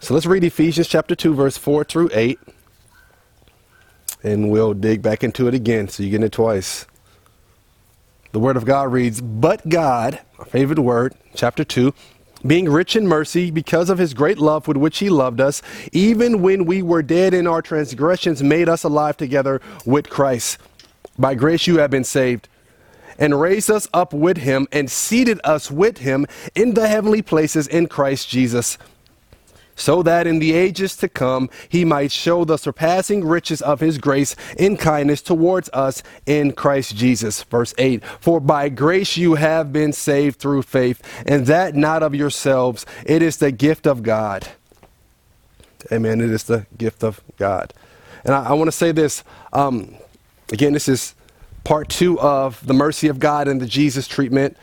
So let's read Ephesians chapter 2, verse 4 through 8. And we'll dig back into it again so you get it twice. The Word of God reads, But God, our favorite word, chapter 2, being rich in mercy because of his great love with which he loved us, even when we were dead in our transgressions, made us alive together with Christ. By grace you have been saved, and raised us up with him, and seated us with him in the heavenly places in Christ Jesus so that in the ages to come he might show the surpassing riches of his grace in kindness towards us in Christ Jesus. Verse 8 For by grace you have been saved through faith, and that not of yourselves, it is the gift of God. Amen. It is the gift of God. And I, I want to say this um, again, this is part two of the mercy of God and the Jesus treatment.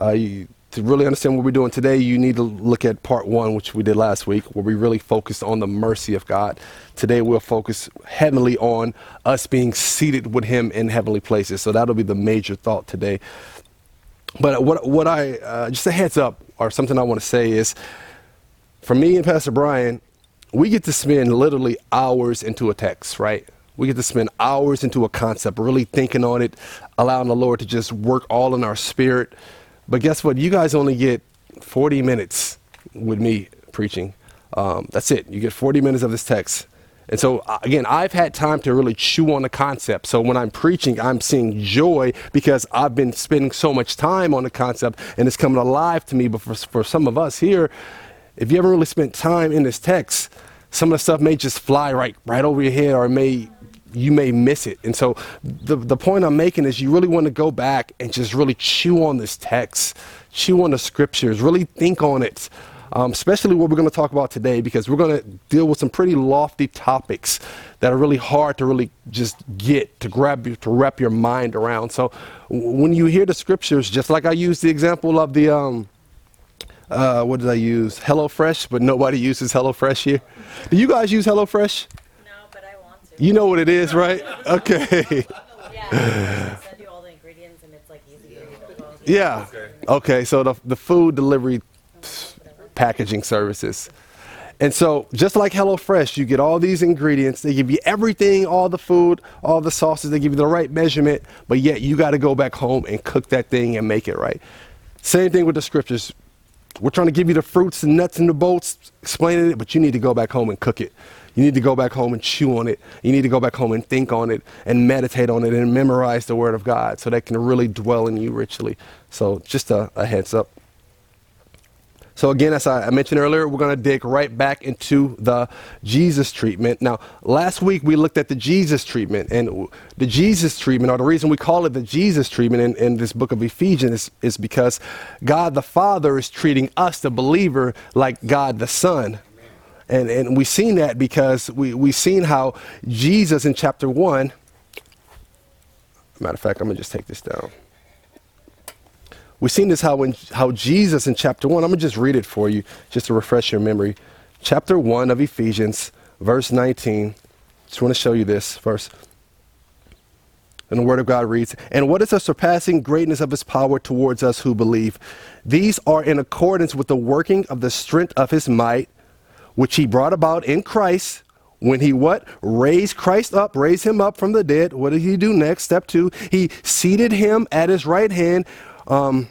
Uh, you, to really understand what we're doing today, you need to look at part one, which we did last week, where we really focused on the mercy of God. Today, we'll focus heavily on us being seated with Him in heavenly places. So that'll be the major thought today. But what, what I, uh, just a heads up, or something I want to say is, for me and Pastor Brian, we get to spend literally hours into a text, right? We get to spend hours into a concept, really thinking on it, allowing the Lord to just work all in our spirit. But guess what? You guys only get 40 minutes with me preaching. Um, that's it. You get 40 minutes of this text. And so, uh, again, I've had time to really chew on the concept. So when I'm preaching, I'm seeing joy because I've been spending so much time on the concept and it's coming alive to me. But for, for some of us here, if you haven't really spent time in this text, some of the stuff may just fly right, right over your head or it may you may miss it. And so the, the point I'm making is you really want to go back and just really chew on this text, chew on the scriptures, really think on it. Um, especially what we're going to talk about today, because we're going to deal with some pretty lofty topics that are really hard to really just get to grab you to wrap your mind around. So when you hear the scriptures, just like I used the example of the um, uh, what did I use? HelloFresh, but nobody uses HelloFresh here. Do you guys use HelloFresh? You know what it is, right? Okay. Yeah. Okay. So the the food delivery packaging services. And so, just like HelloFresh, you get all these ingredients. They give you everything, all the food, all the sauces. They give you the right measurement, but yet you got to go back home and cook that thing and make it right. Same thing with the scriptures. We're trying to give you the fruits and nuts and the bolts, explaining it, but you need to go back home and cook it. You need to go back home and chew on it. You need to go back home and think on it and meditate on it and memorize the Word of God so that can really dwell in you richly. So, just a, a heads up. So, again, as I mentioned earlier, we're going to dig right back into the Jesus treatment. Now, last week we looked at the Jesus treatment, and the Jesus treatment, or the reason we call it the Jesus treatment in, in this book of Ephesians, is, is because God the Father is treating us, the believer, like God the Son. And, and we've seen that because we, we've seen how Jesus in chapter 1, matter of fact, I'm going to just take this down. We've seen this how, when, how Jesus in chapter 1, I'm going to just read it for you just to refresh your memory. Chapter 1 of Ephesians, verse 19. Just want to show you this verse. And the Word of God reads, And what is the surpassing greatness of His power towards us who believe? These are in accordance with the working of the strength of His might which he brought about in Christ. When he what? Raised christ up raised him up from the dead. What did he do next? Step two he seated him at his right hand um,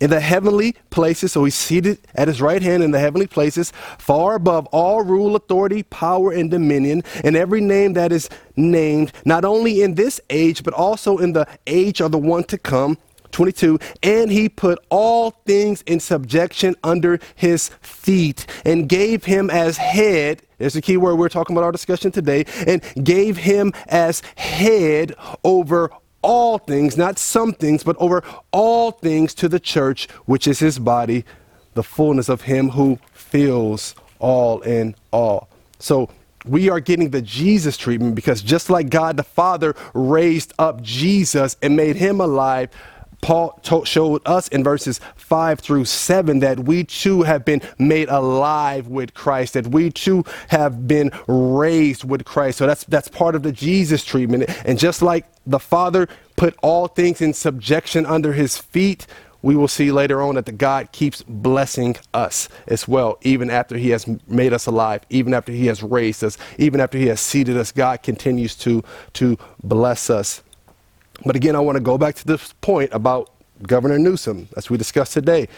in the heavenly places. So he's seated at his right hand in the heavenly places far above all rule authority power and dominion and every name that is named not only in this age but also in the age of the one to come 22, and he put all things in subjection under his feet and gave him as head. There's the key word we're talking about our discussion today, and gave him as head over all things, not some things, but over all things to the church, which is his body, the fullness of him who fills all in all. So we are getting the Jesus treatment because just like God the Father raised up Jesus and made him alive, Paul told, showed us in verses 5 through 7 that we too have been made alive with Christ, that we too have been raised with Christ. So that's, that's part of the Jesus treatment. And just like the Father put all things in subjection under his feet, we will see later on that the God keeps blessing us as well, even after He has made us alive, even after He has raised us, even after He has seated us. God continues to, to bless us. But again, I want to go back to this point about Governor Newsom, as we discussed today.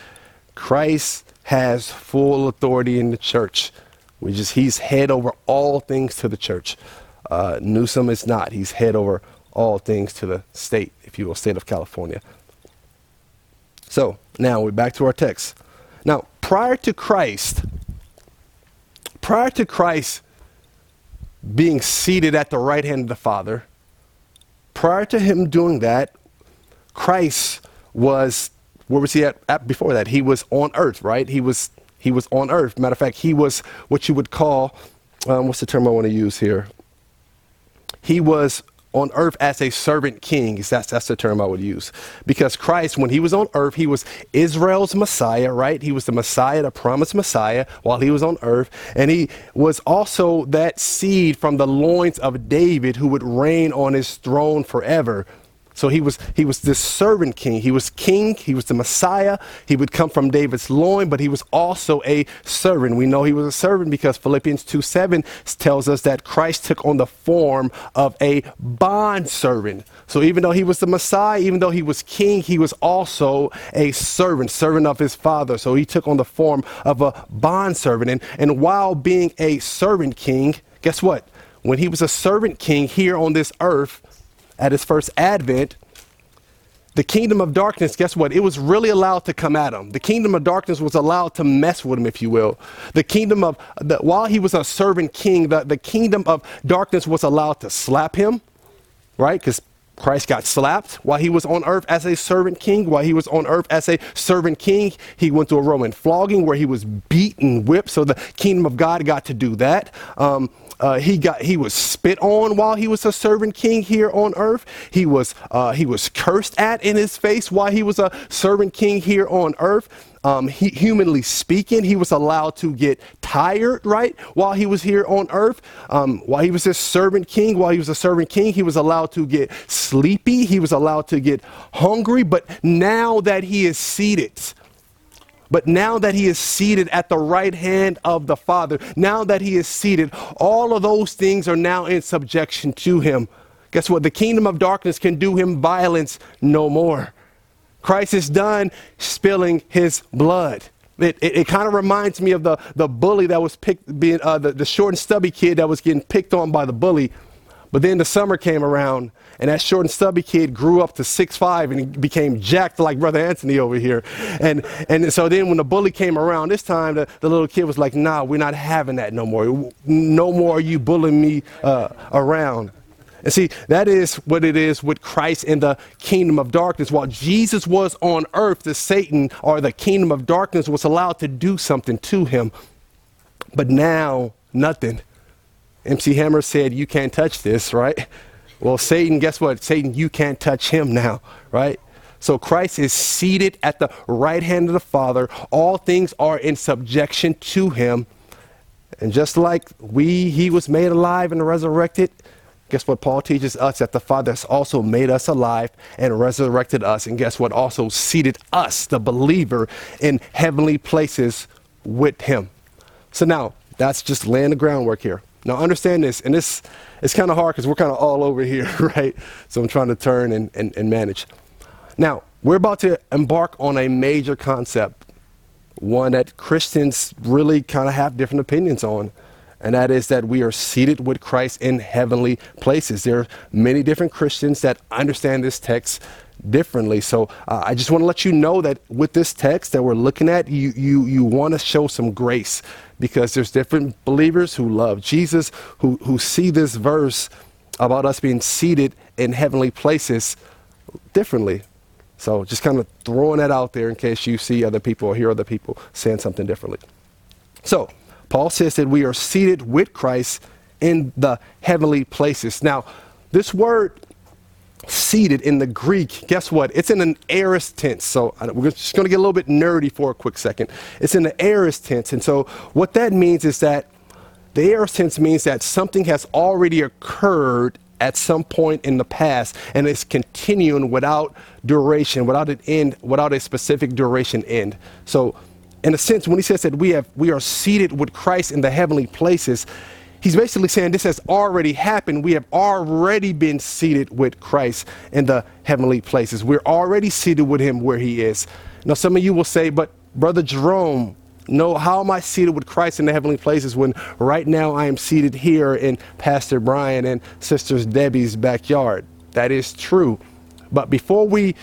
Christ has full authority in the church. We just he's head over all things to the church. Uh, Newsom is not. He's head over all things to the state, if you will, state of California. So now we're back to our text. Now, prior to Christ, prior to Christ being seated at the right hand of the Father, prior to him doing that, Christ was where was he at, at, before that? He was on earth, right? He was he was on earth. Matter of fact, he was what you would call um, what's the term I want to use here? He was on earth as a servant king. That's, that's the term I would use. Because Christ, when he was on earth, he was Israel's Messiah, right? He was the Messiah, the promised Messiah, while he was on earth. And he was also that seed from the loins of David who would reign on his throne forever. So he was he was this servant king. He was king. He was the Messiah. He would come from David's loin, but he was also a servant. We know he was a servant because Philippians 2 7 tells us that Christ took on the form of a bond servant. So even though he was the Messiah, even though he was king, he was also a servant, servant of his father. So he took on the form of a bond servant. And, and while being a servant king, guess what? When he was a servant king here on this earth, at his first advent, the kingdom of darkness, guess what? It was really allowed to come at him. The kingdom of darkness was allowed to mess with him, if you will. The kingdom of, the, while he was a servant king, the, the kingdom of darkness was allowed to slap him, right? Because Christ got slapped while he was on earth as a servant king. While he was on earth as a servant king, he went through a Roman flogging where he was beaten, whipped. So the kingdom of God got to do that. Um, uh, he got he was spit on while he was a servant king here on earth. He was uh, he was cursed at in his face while he was a servant king here on earth. Um, he, humanly speaking, he was allowed to get tired, right, while he was here on earth. Um, while he was a servant king, while he was a servant king, he was allowed to get sleepy. He was allowed to get hungry. But now that he is seated, but now that he is seated at the right hand of the Father, now that he is seated, all of those things are now in subjection to him. Guess what? The kingdom of darkness can do him violence no more. Christ is done spilling his blood. It, it, it kind of reminds me of the, the bully that was picked, being uh, the, the short and stubby kid that was getting picked on by the bully. But then the summer came around and that short and stubby kid grew up to six five and he became jacked like Brother Anthony over here. And, and so then when the bully came around this time, the, the little kid was like, nah, we're not having that no more. No more are you bullying me uh, around. And see, that is what it is with Christ in the kingdom of darkness. While Jesus was on earth, the Satan or the kingdom of darkness was allowed to do something to him. But now, nothing. MC Hammer said, You can't touch this, right? Well, Satan, guess what? Satan, you can't touch him now, right? So Christ is seated at the right hand of the Father. All things are in subjection to him. And just like we, he was made alive and resurrected, guess what Paul teaches us? That the Father has also made us alive and resurrected us. And guess what? Also seated us, the believer, in heavenly places with him. So now, that's just laying the groundwork here. Now understand this, and this it's kind of hard because we're kind of all over here, right? So I'm trying to turn and, and, and manage. Now, we're about to embark on a major concept, one that Christians really kind of have different opinions on, and that is that we are seated with Christ in heavenly places. There are many different Christians that understand this text differently. So uh, I just want to let you know that with this text that we're looking at, you you you want to show some grace because there's different believers who love Jesus who who see this verse about us being seated in heavenly places differently. So just kind of throwing that out there in case you see other people or hear other people saying something differently. So Paul says that we are seated with Christ in the heavenly places. Now, this word seated in the Greek, guess what? It's in an aorist tense. So we're just going to get a little bit nerdy for a quick second. It's in the aorist tense. And so what that means is that the aorist tense means that something has already occurred at some point in the past and it's continuing without duration, without an end, without a specific duration end. So, in a sense, when he says that we have we are seated with Christ in the heavenly places, he's basically saying this has already happened. We have already been seated with Christ in the heavenly places. We're already seated with him where he is. Now, some of you will say, but Brother Jerome, no, how am I seated with Christ in the heavenly places when right now I am seated here in Pastor Brian and Sisters Debbie's backyard? That is true. But before we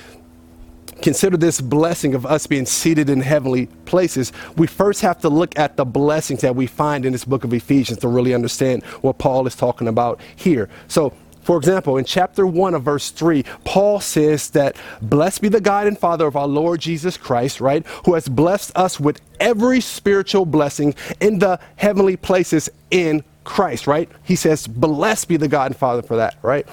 consider this blessing of us being seated in heavenly places, we first have to look at the blessings that we find in this book of Ephesians to really understand what Paul is talking about here. So, for example, in chapter 1 of verse 3, Paul says that, Blessed be the God and Father of our Lord Jesus Christ, right? Who has blessed us with every spiritual blessing in the heavenly places in Christ, right? He says, Blessed be the God and Father for that, right?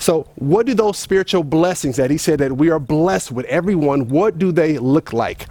So, what do those spiritual blessings that he said that we are blessed with everyone, what do they look like?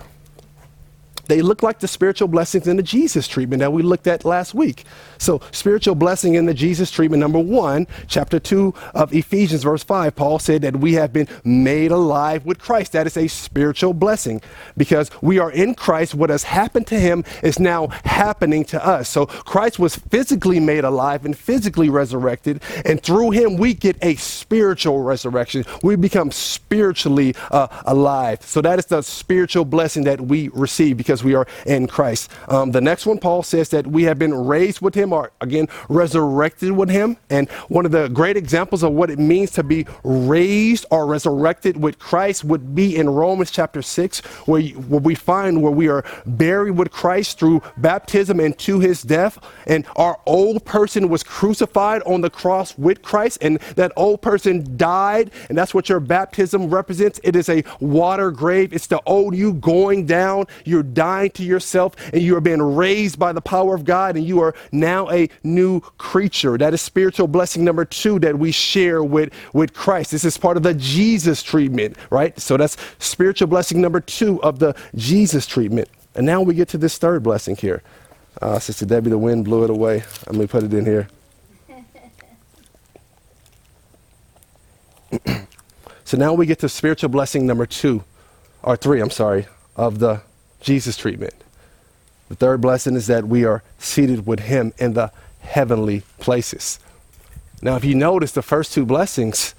They look like the spiritual blessings in the Jesus treatment that we looked at last week. So, spiritual blessing in the Jesus treatment, number one, chapter two of Ephesians, verse five, Paul said that we have been made alive with Christ. That is a spiritual blessing because we are in Christ. What has happened to him is now happening to us. So, Christ was physically made alive and physically resurrected, and through him, we get a spiritual resurrection. We become spiritually uh, alive. So, that is the spiritual blessing that we receive because we are in Christ. Um, the next one, Paul says that we have been raised with him, or again, resurrected with him. And one of the great examples of what it means to be raised or resurrected with Christ would be in Romans chapter 6, where, you, where we find where we are buried with Christ through baptism and to his death. And our old person was crucified on the cross with Christ, and that old person died. And that's what your baptism represents. It is a water grave, it's the old you going down. You're dying dying to yourself and you are being raised by the power of God and you are now a new creature. That is spiritual blessing number two that we share with, with Christ. This is part of the Jesus treatment, right? So that's spiritual blessing number two of the Jesus treatment. And now we get to this third blessing here. Uh, Sister Debbie, the wind blew it away. Let me put it in here. so now we get to spiritual blessing number two, or three, I'm sorry, of the Jesus treatment. The third blessing is that we are seated with him in the heavenly places. Now, if you notice, the first two blessings,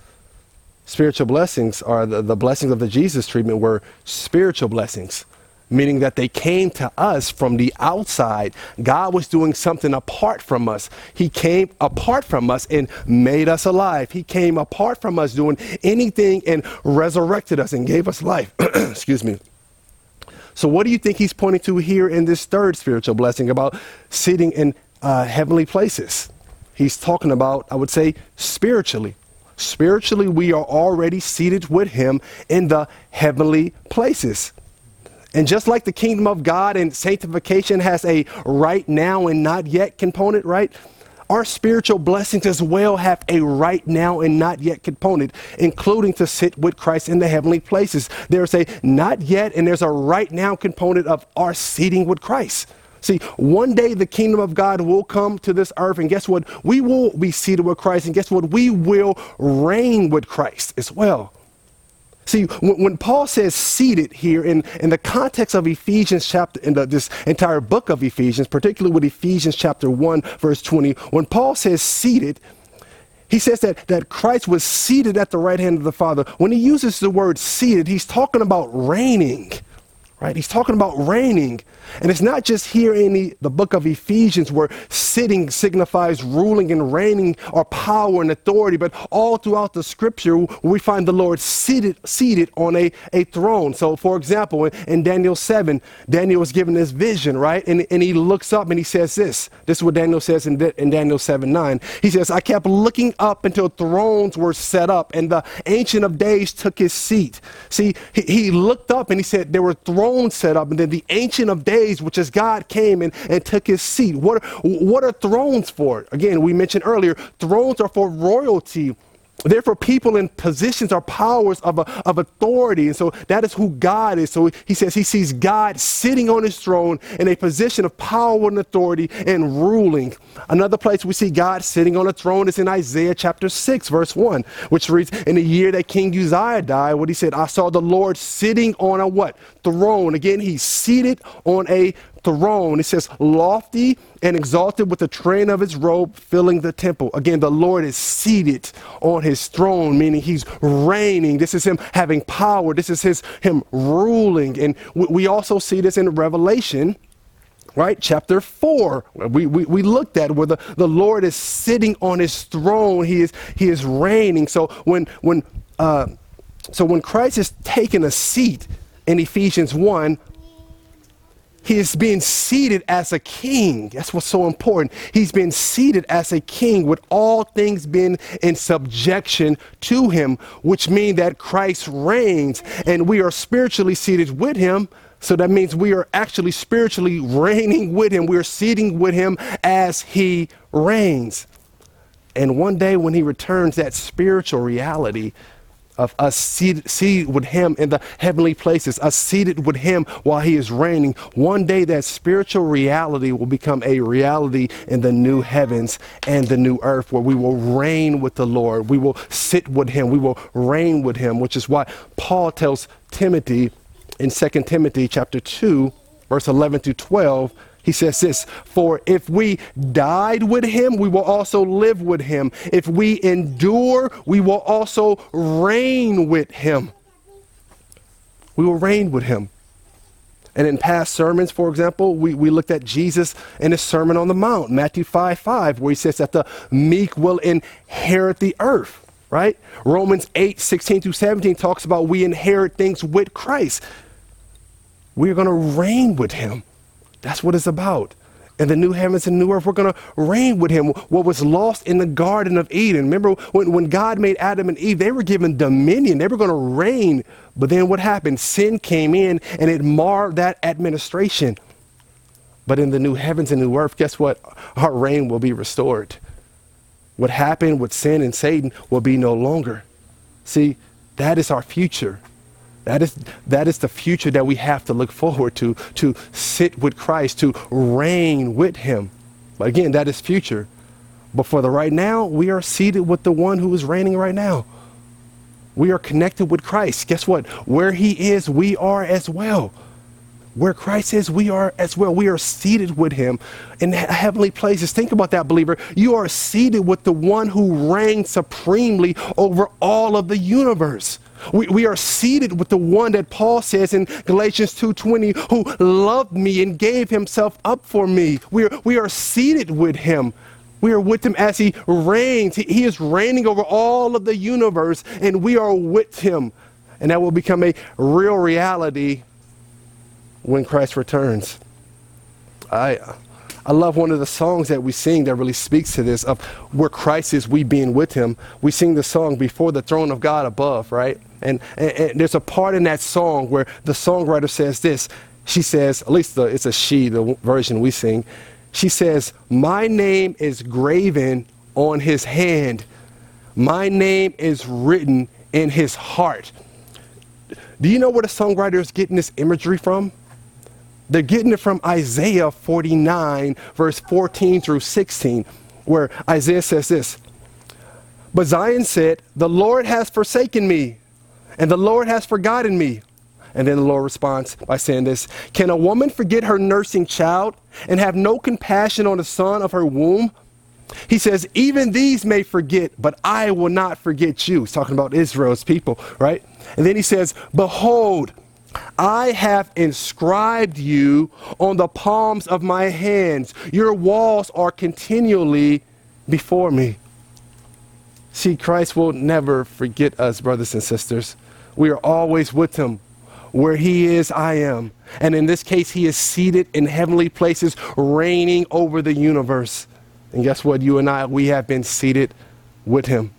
spiritual blessings, are the, the blessings of the Jesus treatment were spiritual blessings, meaning that they came to us from the outside. God was doing something apart from us. He came apart from us and made us alive. He came apart from us doing anything and resurrected us and gave us life. Excuse me. So, what do you think he's pointing to here in this third spiritual blessing about sitting in uh, heavenly places? He's talking about, I would say, spiritually. Spiritually, we are already seated with him in the heavenly places. And just like the kingdom of God and sanctification has a right now and not yet component, right? Our spiritual blessings as well have a right now and not yet component, including to sit with Christ in the heavenly places. There's a not yet and there's a right now component of our seating with Christ. See, one day the kingdom of God will come to this earth, and guess what? We will be seated with Christ, and guess what? We will reign with Christ as well. See, when, when, Paul says seated here in, in the context of Ephesians chapter, in the, this entire book of Ephesians, particularly with Ephesians chapter 1, verse 20, when Paul says seated, he says that, that Christ was seated at the right hand of the Father. When he uses the word seated, he's talking about reigning, right? He's talking about reigning. And it's not just here in the, the book of Ephesians where sitting signifies ruling and reigning or power and authority, but all throughout the scripture we find the Lord seated, seated on a, a throne. So, for example, in, in Daniel 7, Daniel was given this vision, right? And, and he looks up and he says this. This is what Daniel says in, in Daniel 7 9. He says, I kept looking up until thrones were set up and the Ancient of Days took his seat. See, he, he looked up and he said, There were thrones set up, and then the Ancient of Days days, which is God came and, and took his seat. What, what are thrones for? Again, we mentioned earlier, thrones are for royalty. Therefore, people in positions or powers of, of authority. And so that is who God is. So he says he sees God sitting on his throne in a position of power and authority and ruling. Another place we see God sitting on a throne is in Isaiah chapter 6, verse 1, which reads, In the year that King Uzziah died, what he said, I saw the Lord sitting on a what? Throne. Again, he's seated on a throne. It says, lofty and exalted with the train of his robe filling the temple. Again, the Lord is seated on his throne, meaning he's reigning. This is him having power. This is his him ruling. And we also see this in Revelation right chapter 4 we, we, we looked at where the, the lord is sitting on his throne he is he is reigning so when when uh, so when christ is taking a seat in ephesians 1 he is being seated as a king. That's what's so important. He's been seated as a king with all things being in subjection to him, which means that Christ reigns and we are spiritually seated with him. So that means we are actually spiritually reigning with him. We are seating with him as he reigns. And one day when he returns, that spiritual reality of us seated, seated with him in the heavenly places, us seated with him while he is reigning. One day that spiritual reality will become a reality in the new heavens and the new earth where we will reign with the Lord. We will sit with him. We will reign with him, which is why Paul tells Timothy in 2 Timothy chapter 2, verse 11 to 12, he says this For if we died with him, we will also live with him. If we endure, we will also reign with him. We will reign with him. And in past sermons, for example, we, we looked at Jesus in his Sermon on the Mount, Matthew 5 5, where he says that the meek will inherit the earth, right? Romans 8 16 through 17 talks about we inherit things with Christ. We're going to reign with him. That's what it's about. And the new heavens and new earth, we're going to reign with him. What was lost in the Garden of Eden. Remember when, when God made Adam and Eve, they were given dominion. They were going to reign. But then what happened? Sin came in and it marred that administration. But in the new heavens and new earth, guess what? Our reign will be restored. What happened with sin and Satan will be no longer. See, that is our future. That is, that is the future that we have to look forward to, to sit with Christ, to reign with him. But again, that is future. But for the right now, we are seated with the one who is reigning right now. We are connected with Christ. Guess what? Where he is, we are as well. Where Christ is, we are as well. We are seated with him in heavenly places. Think about that, believer. You are seated with the one who reigns supremely over all of the universe. We, we are seated with the one that Paul says in Galatians 2.20 who loved me and gave himself up for me. We are, we are seated with him. We are with him as he reigns. He, he is reigning over all of the universe and we are with him. And that will become a real reality when Christ returns. I, I love one of the songs that we sing that really speaks to this of where Christ is, we being with him. We sing the song before the throne of God above, right? And, and, and, there's a part in that song where the songwriter says this. She says, at least the, it's a she, the version we sing. She says, My name is graven on his hand, my name is written in his heart. Do you know where the songwriter is getting this imagery from? They're getting it from Isaiah 49, verse 14 through 16, where Isaiah says this But Zion said, The Lord has forsaken me and the Lord has forgotten me. And then the Lord responds by saying this Can a woman forget her nursing child and have no compassion on the son of her womb? He says, Even these may forget, but I will not forget you. He's talking about Israel's people, right? And then he says, Behold, I have inscribed you on the palms of my hands. Your walls are continually before me. See, Christ will never forget us, brothers and sisters. We are always with him. Where he is, I am. And in this case, he is seated in heavenly places, reigning over the universe. And guess what? You and I, we have been seated with him.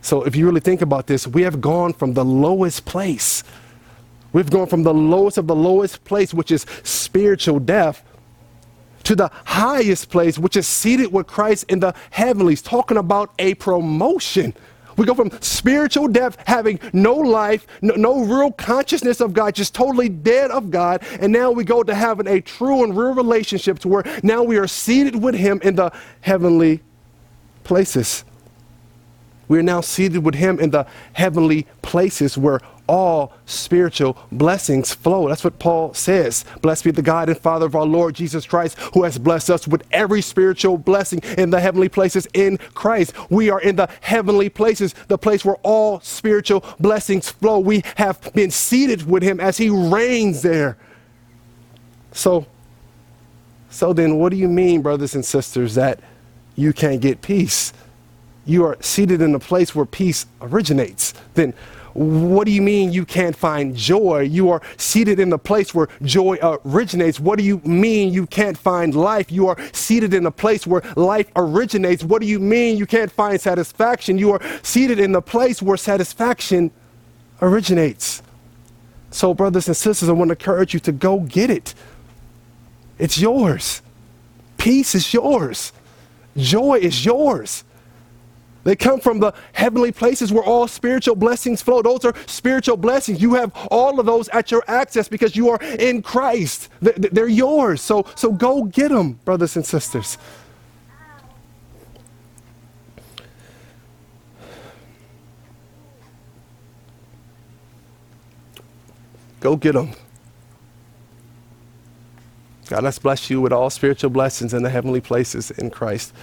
So if you really think about this, we have gone from the lowest place. We've gone from the lowest of the lowest place, which is spiritual death, to the highest place, which is seated with Christ in the heavenlies, talking about a promotion We go from spiritual death, having no life, no, no, real consciousness of God, just totally dead of God. And now we go to having a true and real relationship to where now we are seated with Him in the heavenly places. We are now seated with Him in the heavenly places where all spiritual blessings flow. That's what Paul says. Blessed be the God and Father of our Lord Jesus Christ, who has blessed us with every spiritual blessing in the heavenly places in Christ. We are in the heavenly places, the place where all spiritual blessings flow. We have been seated with Him as He reigns there. So, so then, what do you mean, brothers and sisters, that you can't get peace? you are seated in a place where peace originates, then what do you mean you can't find joy? You are seated in the place where joy originates. What do you mean you can't find life? You are seated in a place where life originates. What do you mean you can't find satisfaction? You are seated in a place where satisfaction originates. So, brothers and sisters, I want to encourage you to go get it. It's yours. Peace is yours. Joy is yours. They come from the heavenly places where all spiritual blessings flow. Those are spiritual blessings. You have all of those at your access because you are in Christ. They're yours. So, so go get them, brothers and sisters. Go get them. God, let's bless you with all spiritual blessings in the heavenly places in Christ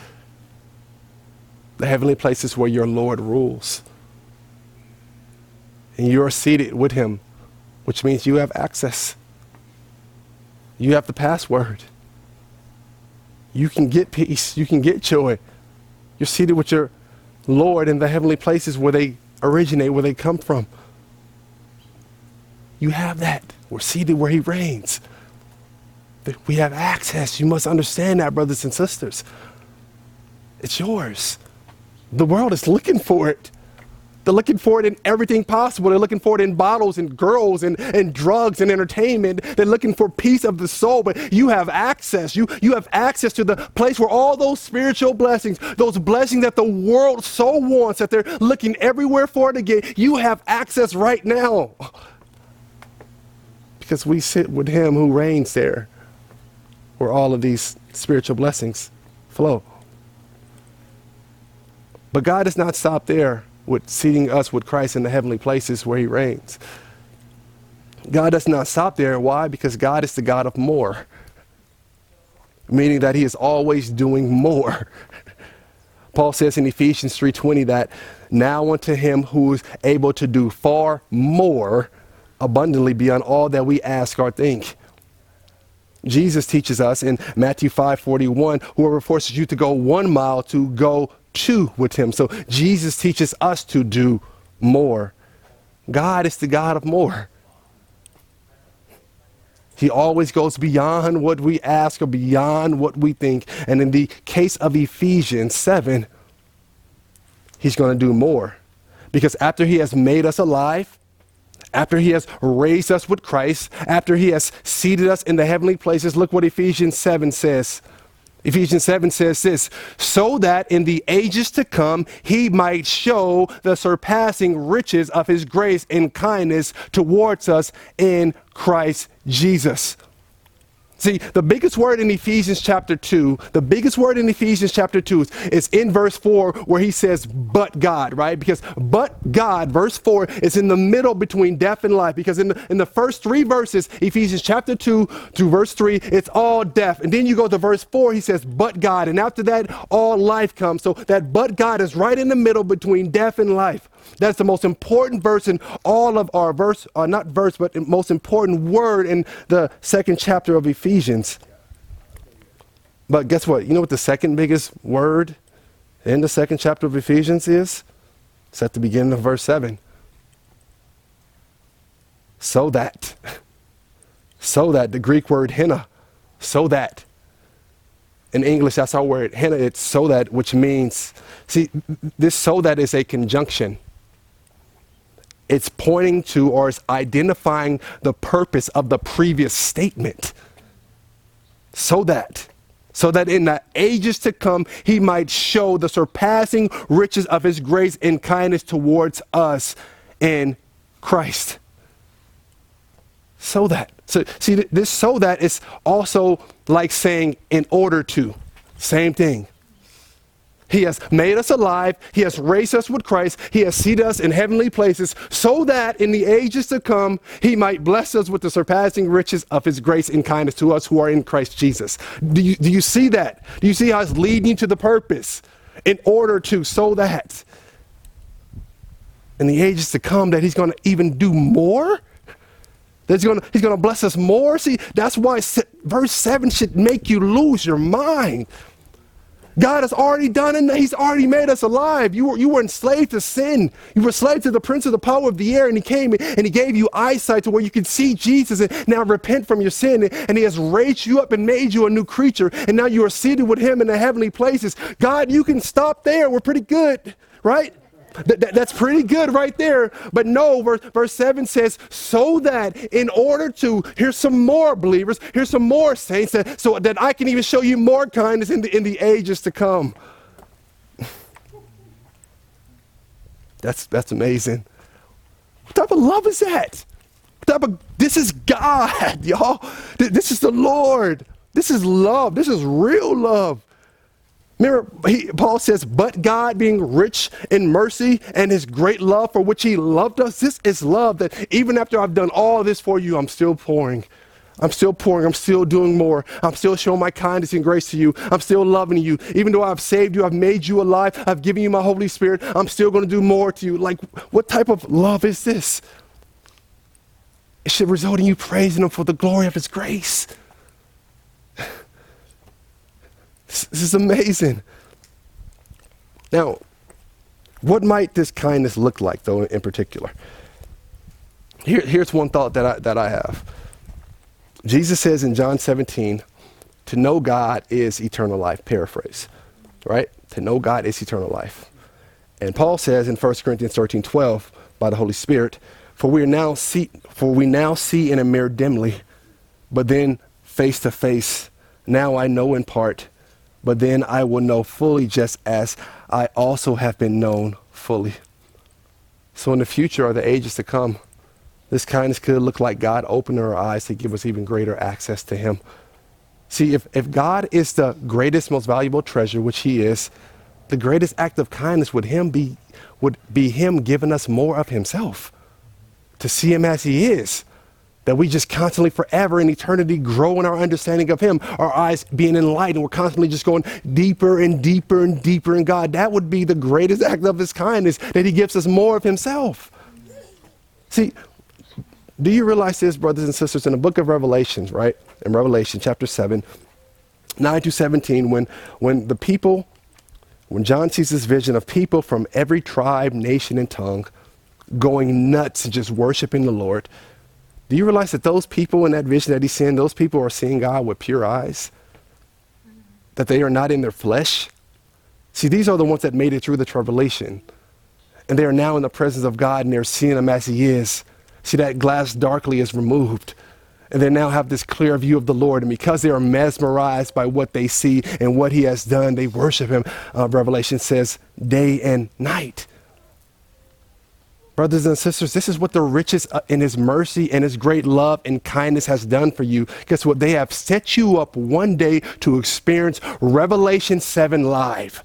the heavenly places where your Lord rules. And you're seated with him, which means you have access. You have the password. You can get peace. You can get joy. You're seated with your Lord in the heavenly places where they originate, where they come from. You have that. We're seated where He reigns. We have access. You must understand that, brothers and sisters. It's yours. The world is looking for it. They're looking for it in everything possible. They're looking for it in bottles and girls and, and drugs and entertainment. They're looking for peace of the soul, but you have access. You, you have access to the place where all those spiritual blessings, those blessings that the world so wants, that they're looking everywhere for it again, you have access right now. Because we sit with Him who reigns there, where all of these spiritual blessings flow. But God does not stop there with seating us with Christ in the heavenly places where he reigns. God does not stop there. Why? Because God is the God of more, meaning that he is always doing more. Paul says in Ephesians 3:20 that now unto him who is able to do far more abundantly beyond all that we ask or think. Jesus teaches us in Matthew 5:41, whoever forces you to go 1 mile to go two with him. So Jesus teaches us to do more. God is the God of more. He always goes beyond what we ask or beyond what we think. And in the case of Ephesians 7, he's going to do more. Because after he has made us alive, after he has raised us with Christ, after he has seated us in the heavenly places, look what Ephesians 7 says. Ephesians 7 says this, so that in the ages to come he might show the surpassing riches of his grace and kindness towards us in Christ Jesus. See, the biggest word in Ephesians chapter 2, the biggest word in Ephesians chapter 2 is, is, in verse 4 where he says, but God, right? Because but God, verse 4, is in the middle between death and life. Because in the, in the first three verses, Ephesians chapter 2 through verse 3, it's all death. And then you go to verse 4, he says, but God. And after that, all life comes. So that but God is right in the middle between death and life. That's the most important verse in all of our verse, uh, not verse, but most important word in the second chapter of Ephesians. But guess what? You know what the second biggest word in the second chapter of Ephesians is? It's at the beginning of verse 7. So that. So that, the Greek word hina. So that. In English, that's our word. Hina, it's so that, which means, see, this so that is a conjunction it's pointing to or it's identifying the purpose of the previous statement. So that so that in the ages to come he might show the surpassing riches of his grace and kindness towards us in Christ. So that. So see this so that is also like saying in order to. Same thing. He has made us alive. He has raised us with Christ. He has seated us in heavenly places so that in the ages to come, He might bless us with the surpassing riches of His grace and kindness to us who are in Christ Jesus. Do you, do you see that? Do you see how it's leading to the purpose? In order to, so that in the ages to come, that He's going to even do more? That he's going he's to bless us more? See, that's why verse 7 should make you lose your mind. God has already done it. He's already made us alive. You were, you were enslaved to sin. You were enslaved to the prince of the power of the air, and he came and he gave you eyesight to where you can see Jesus and now repent from your sin. And he has raised you up and made you a new creature. And now you are seated with him in the heavenly places. God, you can stop there. We're pretty good, right? Th- that's pretty good right there. But no, verse, verse 7 says, so that in order to, here's some more believers, here's some more saints, that, so that I can even show you more kindness in the, in the ages to come. That's, that's amazing. What type of love is that? What type of, this is God, y'all. This is the Lord. This is love. This is real love. Remember, he, Paul says, but God being rich in mercy and his great love for which he loved us, this is love that even after I've done all this for you, I'm still pouring. I'm still pouring. I'm still doing more. I'm still showing my kindness and grace to you. I'm still loving you. Even though I've saved you, I've made you alive, I've given you my Holy Spirit, I'm still going to do more to you. Like, what type of love is this? It should result in you praising Him for the glory of His grace. This is amazing. Now, what might this kindness look like, though, in particular? Here, here's one thought that I, that I have. Jesus says in John 17, to know God is eternal life, paraphrase, right? To know God is eternal life. And Paul says in 1 Corinthians 13, 12, by the Holy Spirit, for we now see, for we now see in a mirror dimly, but then face to face. Now I know in part, but then I will know fully just as I also have been known fully. So in the future or the ages to come, this kindness could look like God opening our eyes to give us even greater access to Him. See, if, if God is the greatest, most valuable treasure, which He is, the greatest act of kindness would Him be would be Him giving us more of Himself. To see Him as He is that we just constantly, forever in eternity, grow in our understanding of Him, our eyes being enlightened. We're constantly just going deeper and deeper and deeper in God. That would be the greatest act of His kindness, that He gives us more of Himself. See, do you realize this, brothers and sisters, in the book of Revelations, right? In Revelation chapter 7, 9 to 17, when, when the people, when John sees this vision of people from every tribe, nation, and tongue going nuts and just worshiping the Lord, do you realize that those people in that vision that he's seeing, those people are seeing God with pure eyes? That they are not in their flesh? See, these are the ones that made it through the tribulation. And they are now in the presence of God and they're seeing him as he is. See, that glass darkly is removed. And they now have this clear view of the Lord. And because they are mesmerized by what they see and what he has done, they worship him. Uh, Revelation says day and night. Brothers and sisters, this is what the riches uh, in his mercy and his great love and kindness has done for you. Guess what? They have set you up one day to experience Revelation 7 live.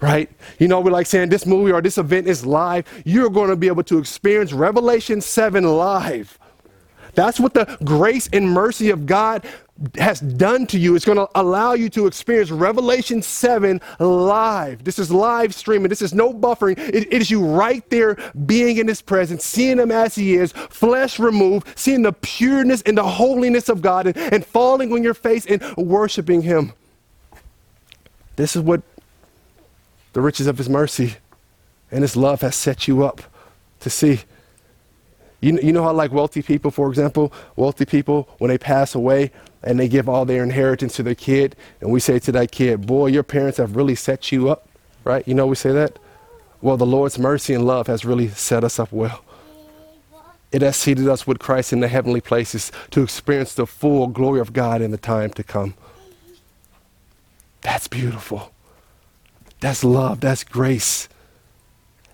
Right? You know, we're like saying this movie or this event is live. You're going to be able to experience Revelation 7 live. That's what the grace and mercy of God has done to you. It's going to allow you to experience Revelation 7 live. This is live streaming. This is no buffering. it, it is you right there being in His presence, seeing Him as He is, flesh removed, seeing the pureness and the holiness of God, and, and falling on your face and worshiping Him. This is what the riches of His mercy and His love has set you up to see. You, you know how, like wealthy people, for example, wealthy people, when they pass away and they give all their inheritance to their kid, and we say to that kid, Boy, your parents have really set you up, right? You know, we say that? Well, the Lord's mercy and love has really set us up well. It has seated us with Christ in the heavenly places to experience the full glory of God in the time to come. That's beautiful. That's love. That's grace.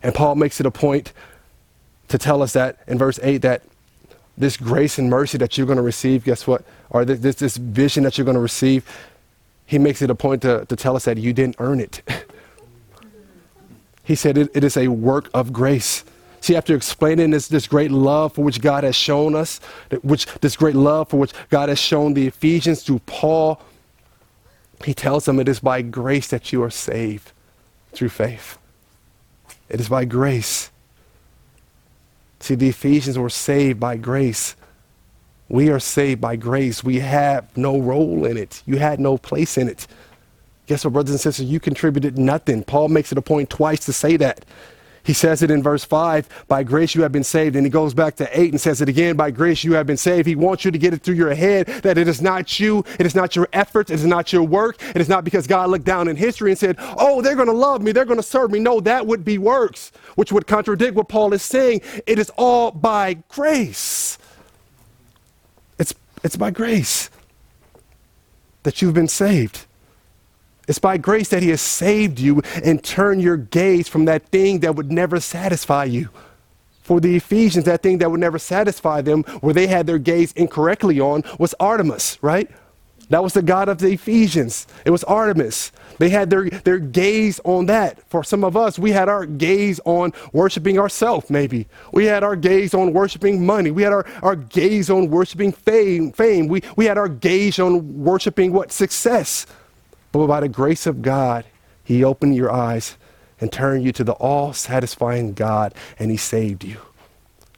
And Paul makes it a point to tell us that in verse 8 that this grace and mercy that you're going to receive, guess what? Or this, this vision that you're going to receive, he makes it a point to, to tell us that you didn't earn it. he said it, it is a work of grace. See, after explaining this, this great love for which God has shown us, which this great love for which God has shown the Ephesians through Paul, he tells them it is by grace that you are saved through faith. It is by grace. See, the Ephesians were saved by grace. We are saved by grace. We have no role in it. You had no place in it. Guess what, brothers and sisters? You contributed nothing. Paul makes it a point twice to say that. He says it in verse 5 by grace you have been saved. And he goes back to 8 and says it again by grace you have been saved. He wants you to get it through your head that it is not you, it is not your efforts, it is not your work, it is not because God looked down in history and said, Oh, they're going to love me, they're going to serve me. No, that would be works, which would contradict what Paul is saying. It is all by grace. It's, it's by grace that you've been saved. It's by grace that He has saved you and turned your gaze from that thing that would never satisfy you. For the Ephesians, that thing that would never satisfy them, where they had their gaze incorrectly on, was Artemis, right? That was the God of the Ephesians. It was Artemis. They had their, their gaze on that. For some of us, we had our gaze on worshiping ourselves, maybe. We had our gaze on worshiping money. We had our, our gaze on worshiping fame. fame. We, we had our gaze on worshiping what? Success. But by the grace of God, He opened your eyes and turned you to the all satisfying God, and He saved you.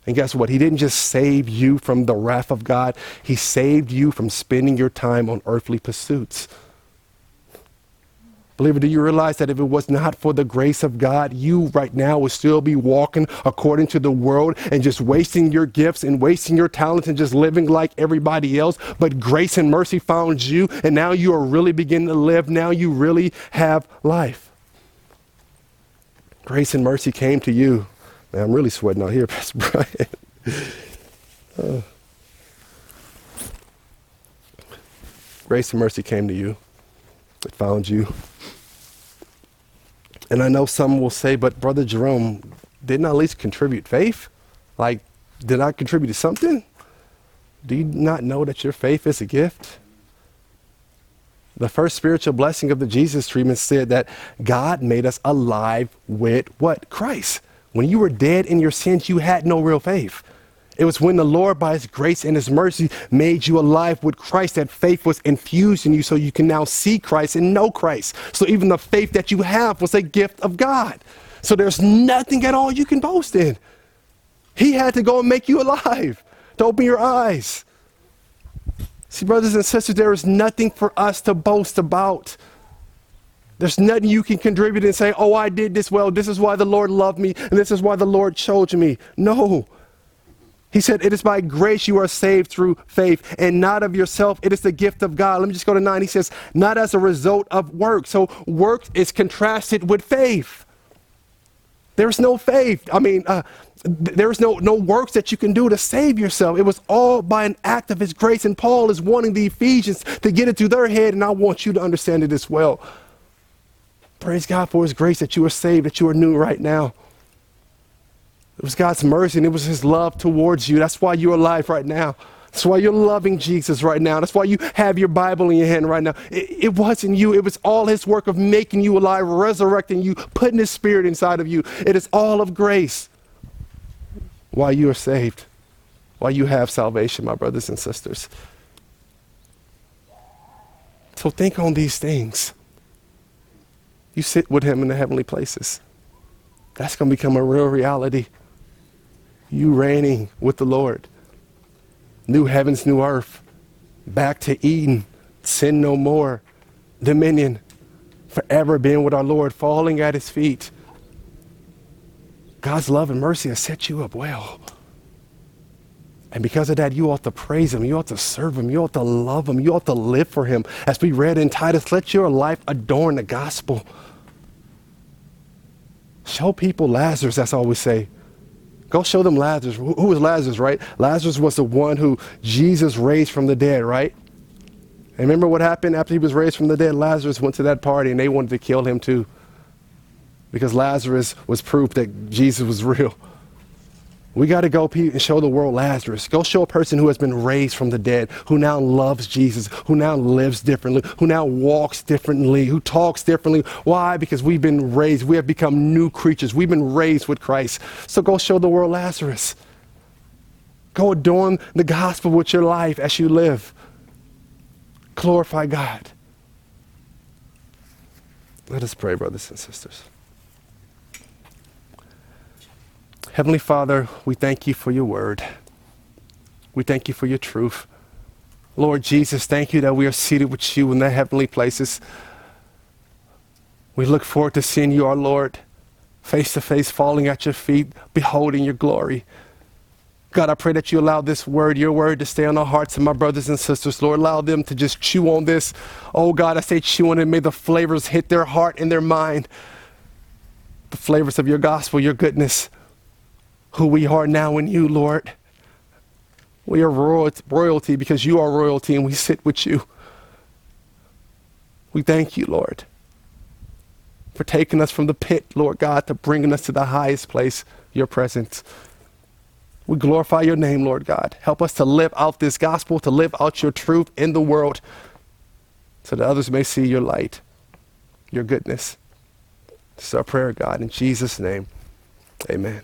And guess what? He didn't just save you from the wrath of God, He saved you from spending your time on earthly pursuits. Believer, do you realize that if it was not for the grace of God, you right now would still be walking according to the world and just wasting your gifts and wasting your talents and just living like everybody else? But grace and mercy found you, and now you are really beginning to live. Now you really have life. Grace and mercy came to you. Man, I'm really sweating out here, Pastor Brian. oh. Grace and mercy came to you. It found you. And I know some will say, but Brother Jerome, didn't I at least contribute faith? Like, did I contribute to something? Do you not know that your faith is a gift? The first spiritual blessing of the Jesus treatment said that God made us alive with what? Christ. When you were dead in your sins, you had no real faith. It was when the Lord, by His grace and His mercy, made you alive with Christ that faith was infused in you so you can now see Christ and know Christ. So even the faith that you have was a gift of God. So there's nothing at all you can boast in. He had to go and make you alive to open your eyes. See, brothers and sisters, there is nothing for us to boast about. There's nothing you can contribute and say, oh, I did this well. This is why the Lord loved me, and this is why the Lord chose me. No. He said, It is by grace you are saved through faith, and not of yourself. It is the gift of God. Let me just go to nine. He says, Not as a result of work. So work is contrasted with faith. There's no faith. I mean, uh, there's no, no works that you can do to save yourself. It was all by an act of His grace. And Paul is wanting the Ephesians to get it through their head, and I want you to understand it as well. Praise God for His grace that you are saved, that you are new right now. It was God's mercy and it was His love towards you. That's why you're alive right now. That's why you're loving Jesus right now. That's why you have your Bible in your hand right now. It, it, wasn't you, it was all His work of making you alive, resurrecting you, putting His Spirit inside of you. It is all of grace. Why you are saved, why you have salvation, my brothers and sisters. So think on these things. You sit with Him in the heavenly places. That's going to become a real reality you reigning with the Lord. New heavens, new earth, back to Eden, sin no more, dominion, forever being with our Lord, falling at his feet. God's love and mercy has set you up well. And because of that, you ought to praise him. You ought to serve him. You ought to love him. You ought to live for him. As we read in Titus, let your life adorn the gospel. Show people Lazarus, that's all we say. Go show them Lazarus. Who was Lazarus, right? Lazarus was the one who Jesus raised from the dead, right? And remember what happened after he was raised from the dead? Lazarus went to that party and they wanted to kill him too. Because Lazarus was proof that Jesus was real. We got to go and show the world Lazarus. Go show a person who has been raised from the dead, who now loves Jesus, who now lives differently, who now walks differently, who talks differently. Why? Because we've been raised. We have become new creatures. We've been raised with Christ. So go show the world Lazarus. Go adorn the gospel with your life as you live. Glorify God. Let us pray, brothers and sisters. Heavenly Father, we thank you for your word. We thank you for your truth. Lord Jesus, thank you that we are seated with you in the heavenly places. We look forward to seeing you, our Lord, face to face, falling at your feet, beholding your glory. God, I pray that you allow this word, your word, to stay on the hearts of my brothers and sisters. Lord, allow them to just chew on this. Oh, God, I say chew on it. May the flavors hit their heart and their mind. The flavors of your gospel, your goodness, who we are now in you, Lord. We are royalty because you are royalty and we sit with you. We thank you, Lord, for taking us from the pit, Lord God, to bringing us to the highest place, your presence. We glorify your name, Lord God. Help us to live out this gospel, to live out your truth in the world, so that others may see your light, your goodness. This is our prayer, God. In Jesus' name, amen.